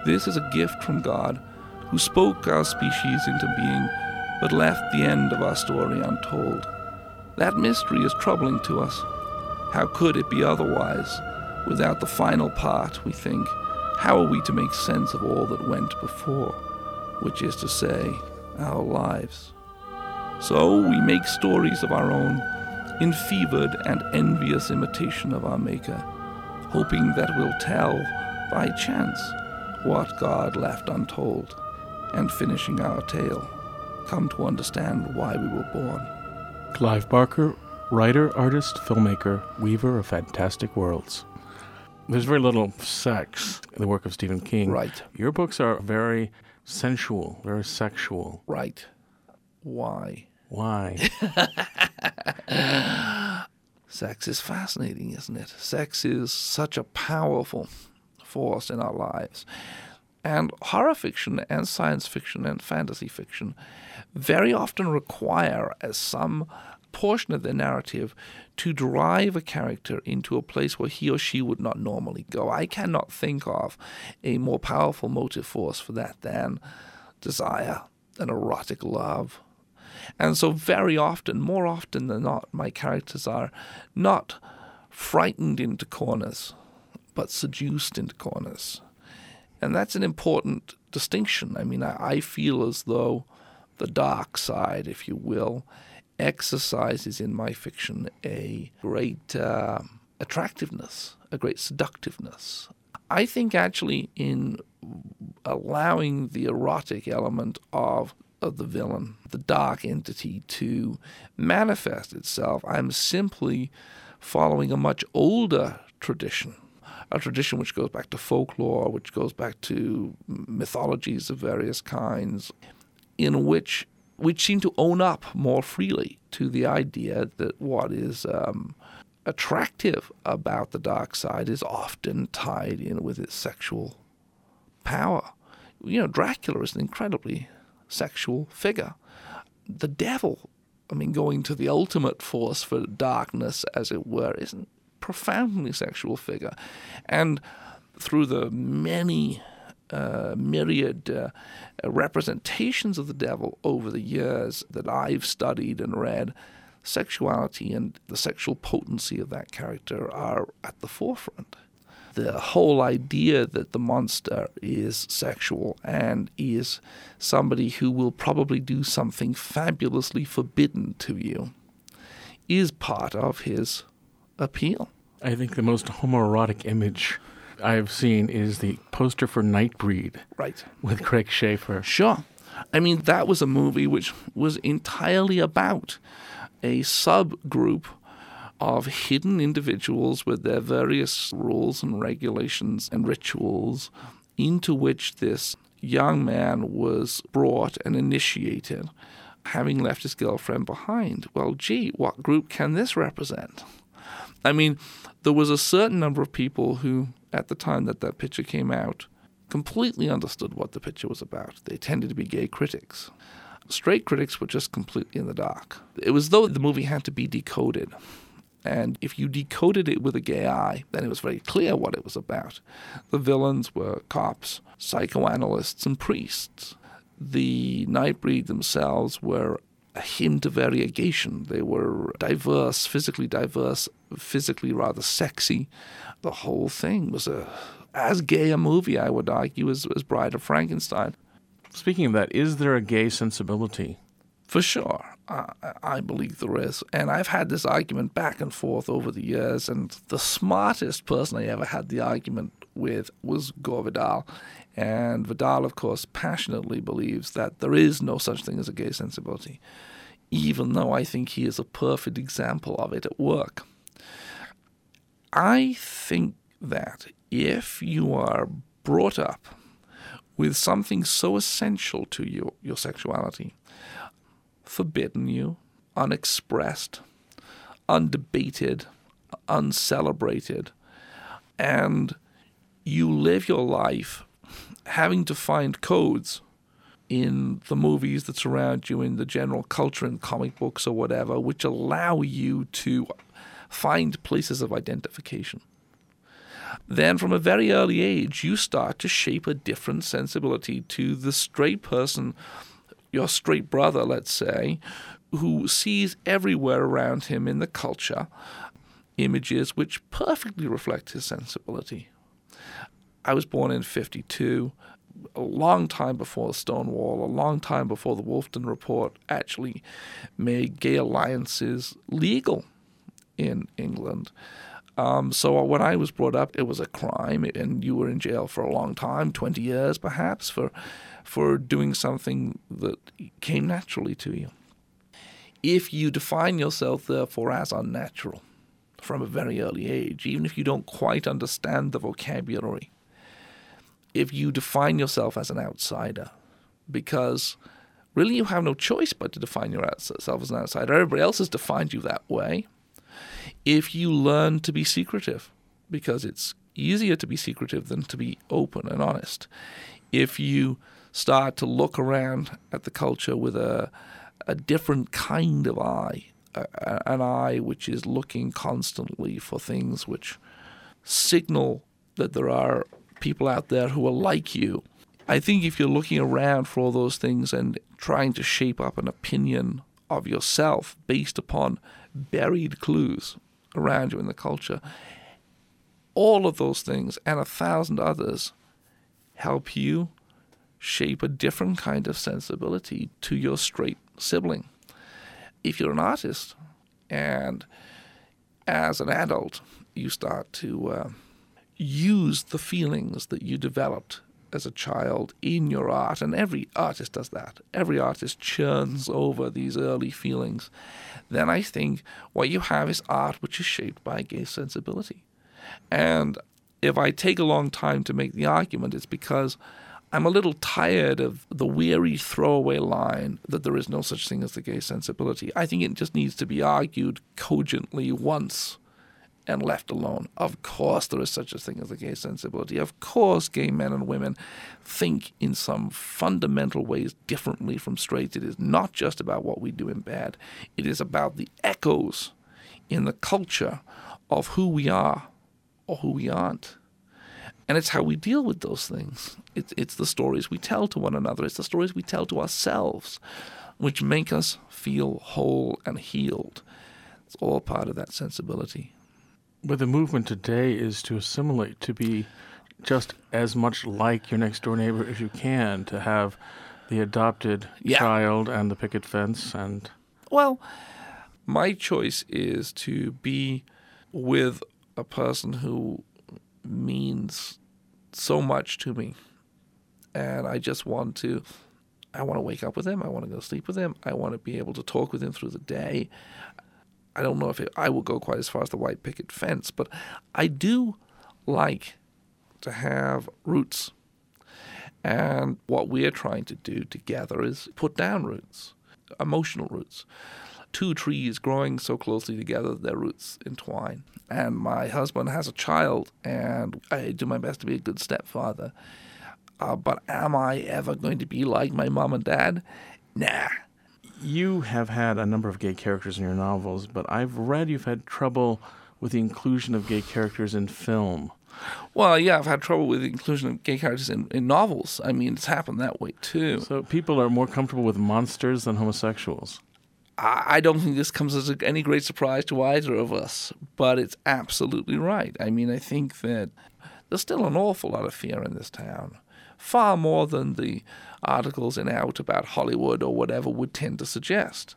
This is a gift from God, who spoke our species into being, but left the end of our story untold. That mystery is troubling to us. How could it be otherwise? Without the final part, we think, how are we to make sense of all that went before? Which is to say, our lives. So we make stories of our own, in fevered and envious imitation of our Maker, hoping that we'll tell, by chance, what God left untold, and finishing our tale, come to understand why we were born. Clive Barker, writer, artist, filmmaker, weaver of fantastic worlds. There's very little sex in the work of Stephen King. Right. Your books are very sensual, very sexual. Right. Why? Why? [laughs] Sex is fascinating, isn't it? Sex is such a powerful force in our lives. And horror fiction and science fiction and fantasy fiction very often require, as some portion of their narrative, to drive a character into a place where he or she would not normally go. I cannot think of a more powerful motive force for that than desire and erotic love. And so, very often, more often than not, my characters are not frightened into corners, but seduced into corners. And that's an important distinction. I mean, I, I feel as though the dark side, if you will, exercises in my fiction a great uh, attractiveness, a great seductiveness. I think actually in allowing the erotic element of of the villain, the dark entity, to manifest itself, I'm simply following a much older tradition, a tradition which goes back to folklore, which goes back to mythologies of various kinds, in which which seem to own up more freely to the idea that what is um, attractive about the dark side is often tied in with its sexual power. You know, Dracula is an incredibly sexual figure. The devil, I mean, going to the ultimate force for darkness, as it were, is a profoundly sexual figure. And through the many uh, myriad uh, representations of the devil over the years that I've studied and read, sexuality and the sexual potency of that character are at the forefront. The whole idea that the monster is sexual and is somebody who will probably do something fabulously forbidden to you is part of his appeal. I think the most homoerotic image I've seen is the poster for Nightbreed. Right. With Craig Sheffer. Sure. I mean, that was a movie which was entirely about a subgroup of hidden individuals with their various rules and regulations and rituals into which this young man was brought and initiated, having left his girlfriend behind. Well, gee, what group can this represent? I mean, there was a certain number of people who, at the time that that picture came out, completely understood what the picture was about. They tended to be gay critics. Straight critics were just completely in the dark. It was though the movie had to be decoded. And if you decoded it with a gay eye, then it was very clear what it was about. The villains were cops, psychoanalysts, and priests. The Nightbreed themselves were a hint of variegation. They were diverse, physically diverse, physically rather sexy. The whole thing was a as gay a movie, I would argue, as, as Bride of Frankenstein. Speaking of that, is there a gay sensibility? For sure. I, I believe there is. And I've had this argument back and forth over the years. And the smartest person I ever had the argument with was Gore Vidal. And Vidal, of course, passionately believes that there is no such thing as a gay sensibility, even though I think he is a perfect example of it at work. I think that if you are brought up with something so essential to you, your sexuality, forbidden you, unexpressed, undebated, uncelebrated, and you live your life having to find codes in the movies that surround you, in the general culture, in comic books or whatever, which allow you to find places of identification. Then, from a very early age, you start to shape a different sensibility to the straight person, your straight brother, let's say, who sees everywhere around him in the culture images which perfectly reflect his sensibility. I was born in 52, a long time before Stonewall, a long time before the Wolfenden Report actually made gay alliances legal in England. Um, so when I was brought up, it was a crime, and you were in jail for a long time, 20 years perhaps, for, for doing something that came naturally to you. If you define yourself, therefore, as unnatural from a very early age, even if you don't quite understand the vocabulary, if you define yourself as an outsider, because really you have no choice but to define yourself as an outsider. Everybody else has defined you that way. If you learn to be secretive, because it's easier to be secretive than to be open and honest. If you start to look around at the culture with a, a different kind of eye, a, an eye which is looking constantly for things which signal that there are people out there who are like you. I think if you're looking around for all those things and trying to shape up an opinion of yourself based upon buried clues around you in the culture, all of those things and a thousand others help you shape a different kind of sensibility to your straight sibling. If you're an artist and as an adult you start to uh, use the feelings that you developed as a child in your art, and every artist does that. Every artist churns over these early feelings. Then I think what you have is art which is shaped by gay sensibility. And if I take a long time to make the argument, it's because I'm a little tired of the weary throwaway line that there is no such thing as the gay sensibility. I think it just needs to be argued cogently once and left alone. Of course, there is such a thing as a gay sensibility. Of course, gay men and women think in some fundamental ways differently from straights. It is not just about what we do in bed, it is about the echoes in the culture of who we are or who we aren't. And it's how we deal with those things. It's, it's the stories we tell to one another, it's the stories we tell to ourselves, which make us feel whole and healed. It's all part of that sensibility. But the movement today is to assimilate, to be just as much like your next door neighbor as you can, to have the adopted Yeah. child and the picket fence and Well, my choice is to be with a person who means so much to me. And I just want to I want to wake up with him. I want to go sleep with him. I want to be able to talk with him through the day. I don't know if it, I will go quite as far as the white picket fence, but I do like to have roots. And what we're trying to do together is put down roots, emotional roots. Two trees growing so closely together their roots entwine. And my husband has a child, and I do my best to be a good stepfather. Uh, but am I ever going to be like my mom and dad? Nah. You have had a number of gay characters in your novels, but I've read you've had trouble with the inclusion of gay characters in film. Well, yeah, I've had trouble with the inclusion of gay characters in, in novels. I mean, it's happened that way too. So people are more comfortable with monsters than homosexuals. I I don't think this comes as any great surprise to either of us, but it's absolutely right. I mean, I think that there's still an awful lot of fear in this town, far more than the articles in Out about Hollywood or whatever would tend to suggest.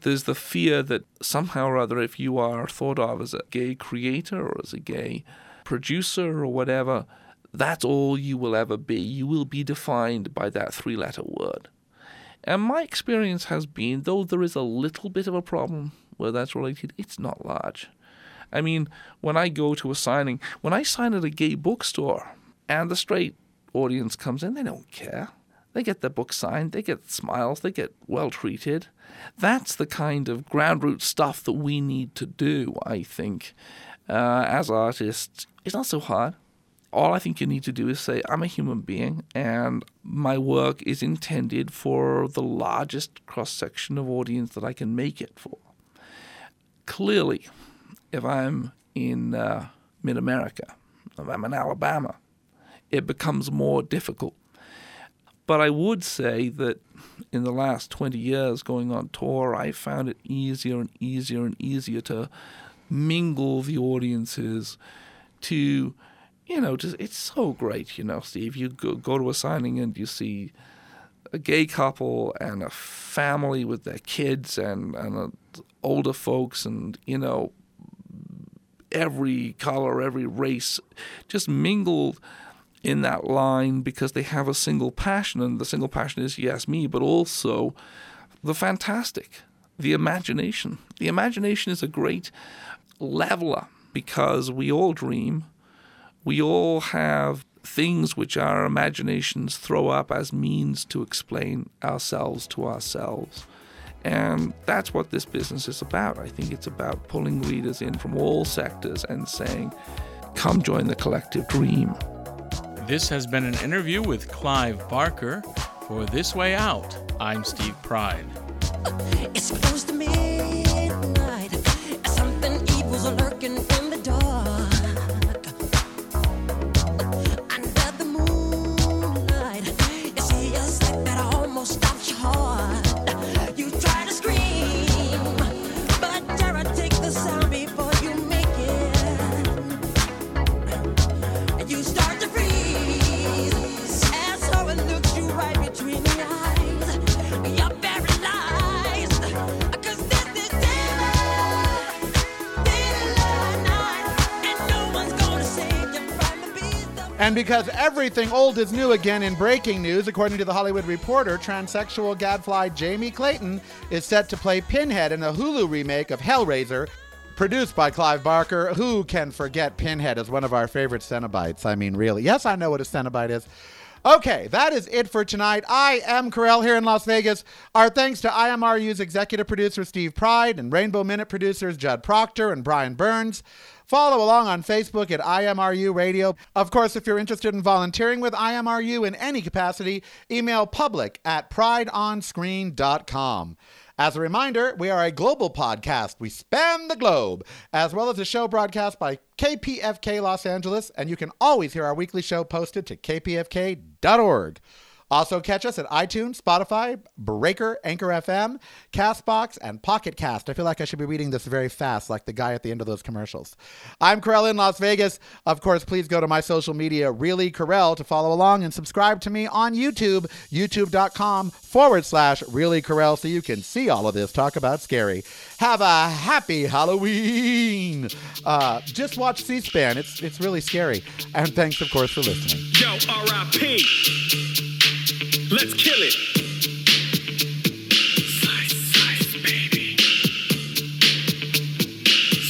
There's the fear that somehow or other, if you are thought of as a gay creator or as a gay producer or whatever, that's all you will ever be. You will be defined by that three letter word. And my experience has been, though there is a little bit of a problem where that's related, it's not large. I mean, when I go to a signing, when I sign at a gay bookstore and the straight audience comes in, they don't care. They get their book signed, they get smiles, they get well treated. That's the kind of ground root stuff that we need to do, I think, uh, as artists. It's not so hard all I think you need to do is say, I'm a human being and my work is intended for the largest cross section of audience that I can make it for. Clearly, if I'm in uh, mid America, if I'm in Alabama, it becomes more difficult. But I would say that in the last 20 years going on tour, I found it easier and easier and easier to mingle the audiences, to you know, just it's so great, you know, Steve. You go, go to a signing and you see a gay couple and a family with their kids and and older folks and you know every color, every race, just mingled in that line because they have a single passion, and the single passion is yes, me, but also the fantastic, the imagination. The imagination is a great leveler because we all dream we all have things which our imaginations throw up as means to explain ourselves to ourselves. And that's what this business is about. I think it's about pulling readers in from all sectors and saying, come join the collective dream. This has been an interview with Clive Barker for This Way Out. I'm Steve Pride. [laughs] And because everything old is new again in breaking news, according to the Hollywood Reporter, transsexual gadfly Jamie Clayton is set to play Pinhead in a Hulu remake of Hellraiser, produced by Clive Barker. Who can forget Pinhead as one of our favorite Cenobites? I mean, really. Yes, I know what a Cenobite is. Okay, that is it for tonight. I am Karel here in Las Vegas. Our thanks to IMRU's executive producer Steve Pride and Rainbow Minute producers Judd Proctor and Brian Burns. Follow along on Facebook at IMRU Radio. Of course, if you're interested in volunteering with IMRU in any capacity, email public at prideonscreen.com. As a reminder, we are a global podcast. We span the globe, as well as a show broadcast by KPFK Los Angeles, and you can always hear our weekly show posted to kpfk.org. Also, catch us at iTunes, Spotify, Breaker, Anchor FM, Castbox, and Pocket Cast. I feel like I should be reading this very fast, like the guy at the end of those commercials. I'm Karel in Las Vegas. Of course, please go to my social media, Really Karel, to follow along and subscribe to me on YouTube, youtube.com forward slash Really Karel, so you can see all of this. Talk about scary. Have a happy Halloween. Uh, just watch C-SPAN. It's it's really scary. And thanks, of course, for listening. Yo, R.I.P. Let's kill it. Slice, slice, baby.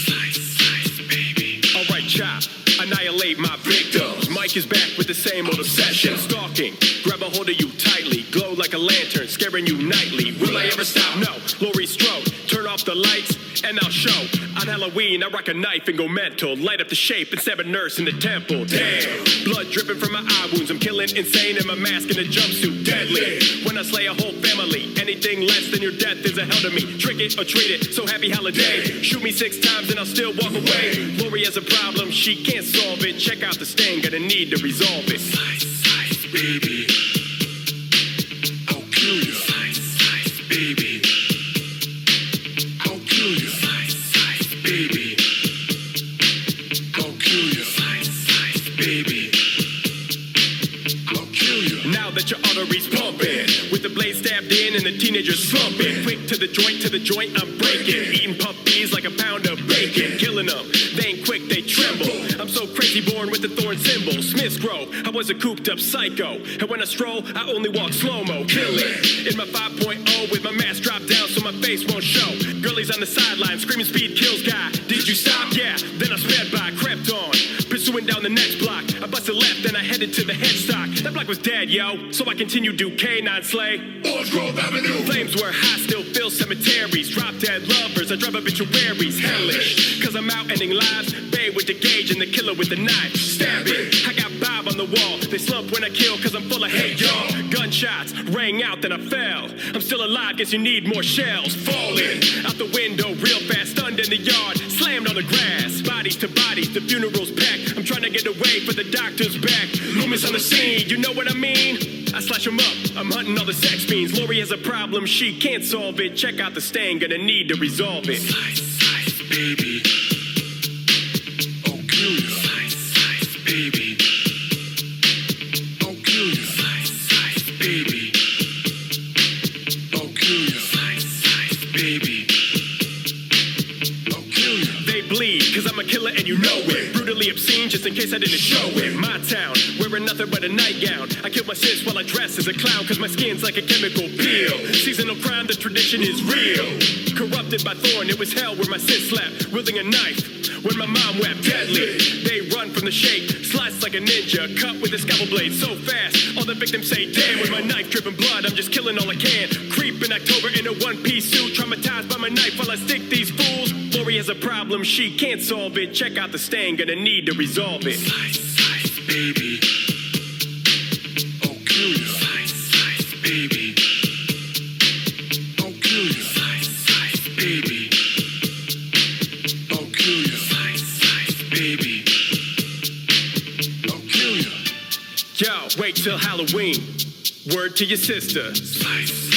Slice, slice, baby. All right, chop. Annihilate my victims. Mike is back with the same old obsession. Stalking. Grab a hold of you tightly. Glow like a lantern, scaring you nightly. Will I ever stop? No. Laurie Strode. Turn off the lights and I'll show. On Halloween, I rock a knife and go mental. Light up the shape and stab a nurse in the temple. Damn. Blood dripping from my eye wounds. I'm killing insane in my mask and a jumpsuit. Deadly. When I slay a whole family, anything less than your death is a hell to me. Trick it or treat it. So happy holiday. Shoot me six times and I'll still walk away. Laurie has a problem, she can't solve it. Check out the stain, gonna need to resolve it. Was a cooped up psycho. And when I stroll, I only walk slow mo. Kill it. In my 5.0 with my mask dropped down so my face won't show. Girlies on the sideline, screaming speed kills guy. Did you stop? Yeah. Then I sped by, crept on. Pursuing down the next block. I busted left, then I headed to the headstock. That block was dead, yo. So I continued to K9 slay. Orange Grove Avenue. Flames were high, still fill cemeteries. Drop dead lovers, I drive obituaries. Hellish. Cause I'm out ending lives. Bay with the gauge and the killer with the knife. Stab it. Wall. They slump when I kill cause I'm full of hate, y'all. Gunshots rang out, then I fell. I'm still alive, guess you need more shells. Falling out the window real fast, stunned in the yard. Slammed on the grass. Bodies to bodies, the funeral's packed. I'm trying to get away, but the doctor's back. Loomis on the scene, you know what I mean? I slash him up, I'm hunting all the sex fiends. Laurie has a problem, she can't solve it. Check out the stain, gonna need to resolve it. Slice, slice, baby. I'm a killer and you know it. Brutally obscene, just in case I didn't show it. My town, wearing nothing but a nightgown. I kill my sis while I dress as a clown, cause my skin's like a chemical peel. Seasonal crime, the tradition is real. Corrupted by thorn, it was hell where my sis slept, wielding a knife. When my mom wept deadly, they run from the shape, slice like a ninja, cut with a scalpel blade so fast. All the victims say, damn, with my knife dripping blood, I'm just killing all I can. Creep in October in a one piece suit, traumatized by my knife while I stick these fools. Laurie has a problem, she can't solve it. Check out the stain, gonna need to resolve it. Slice, slice, baby. I'll kill you. Slice, slice, baby. I'll kill you. Slice, slice, baby. I'll kill you. Slice, slice, baby. I'll kill you. Yo, wait till Halloween. Word to your sister. Slice,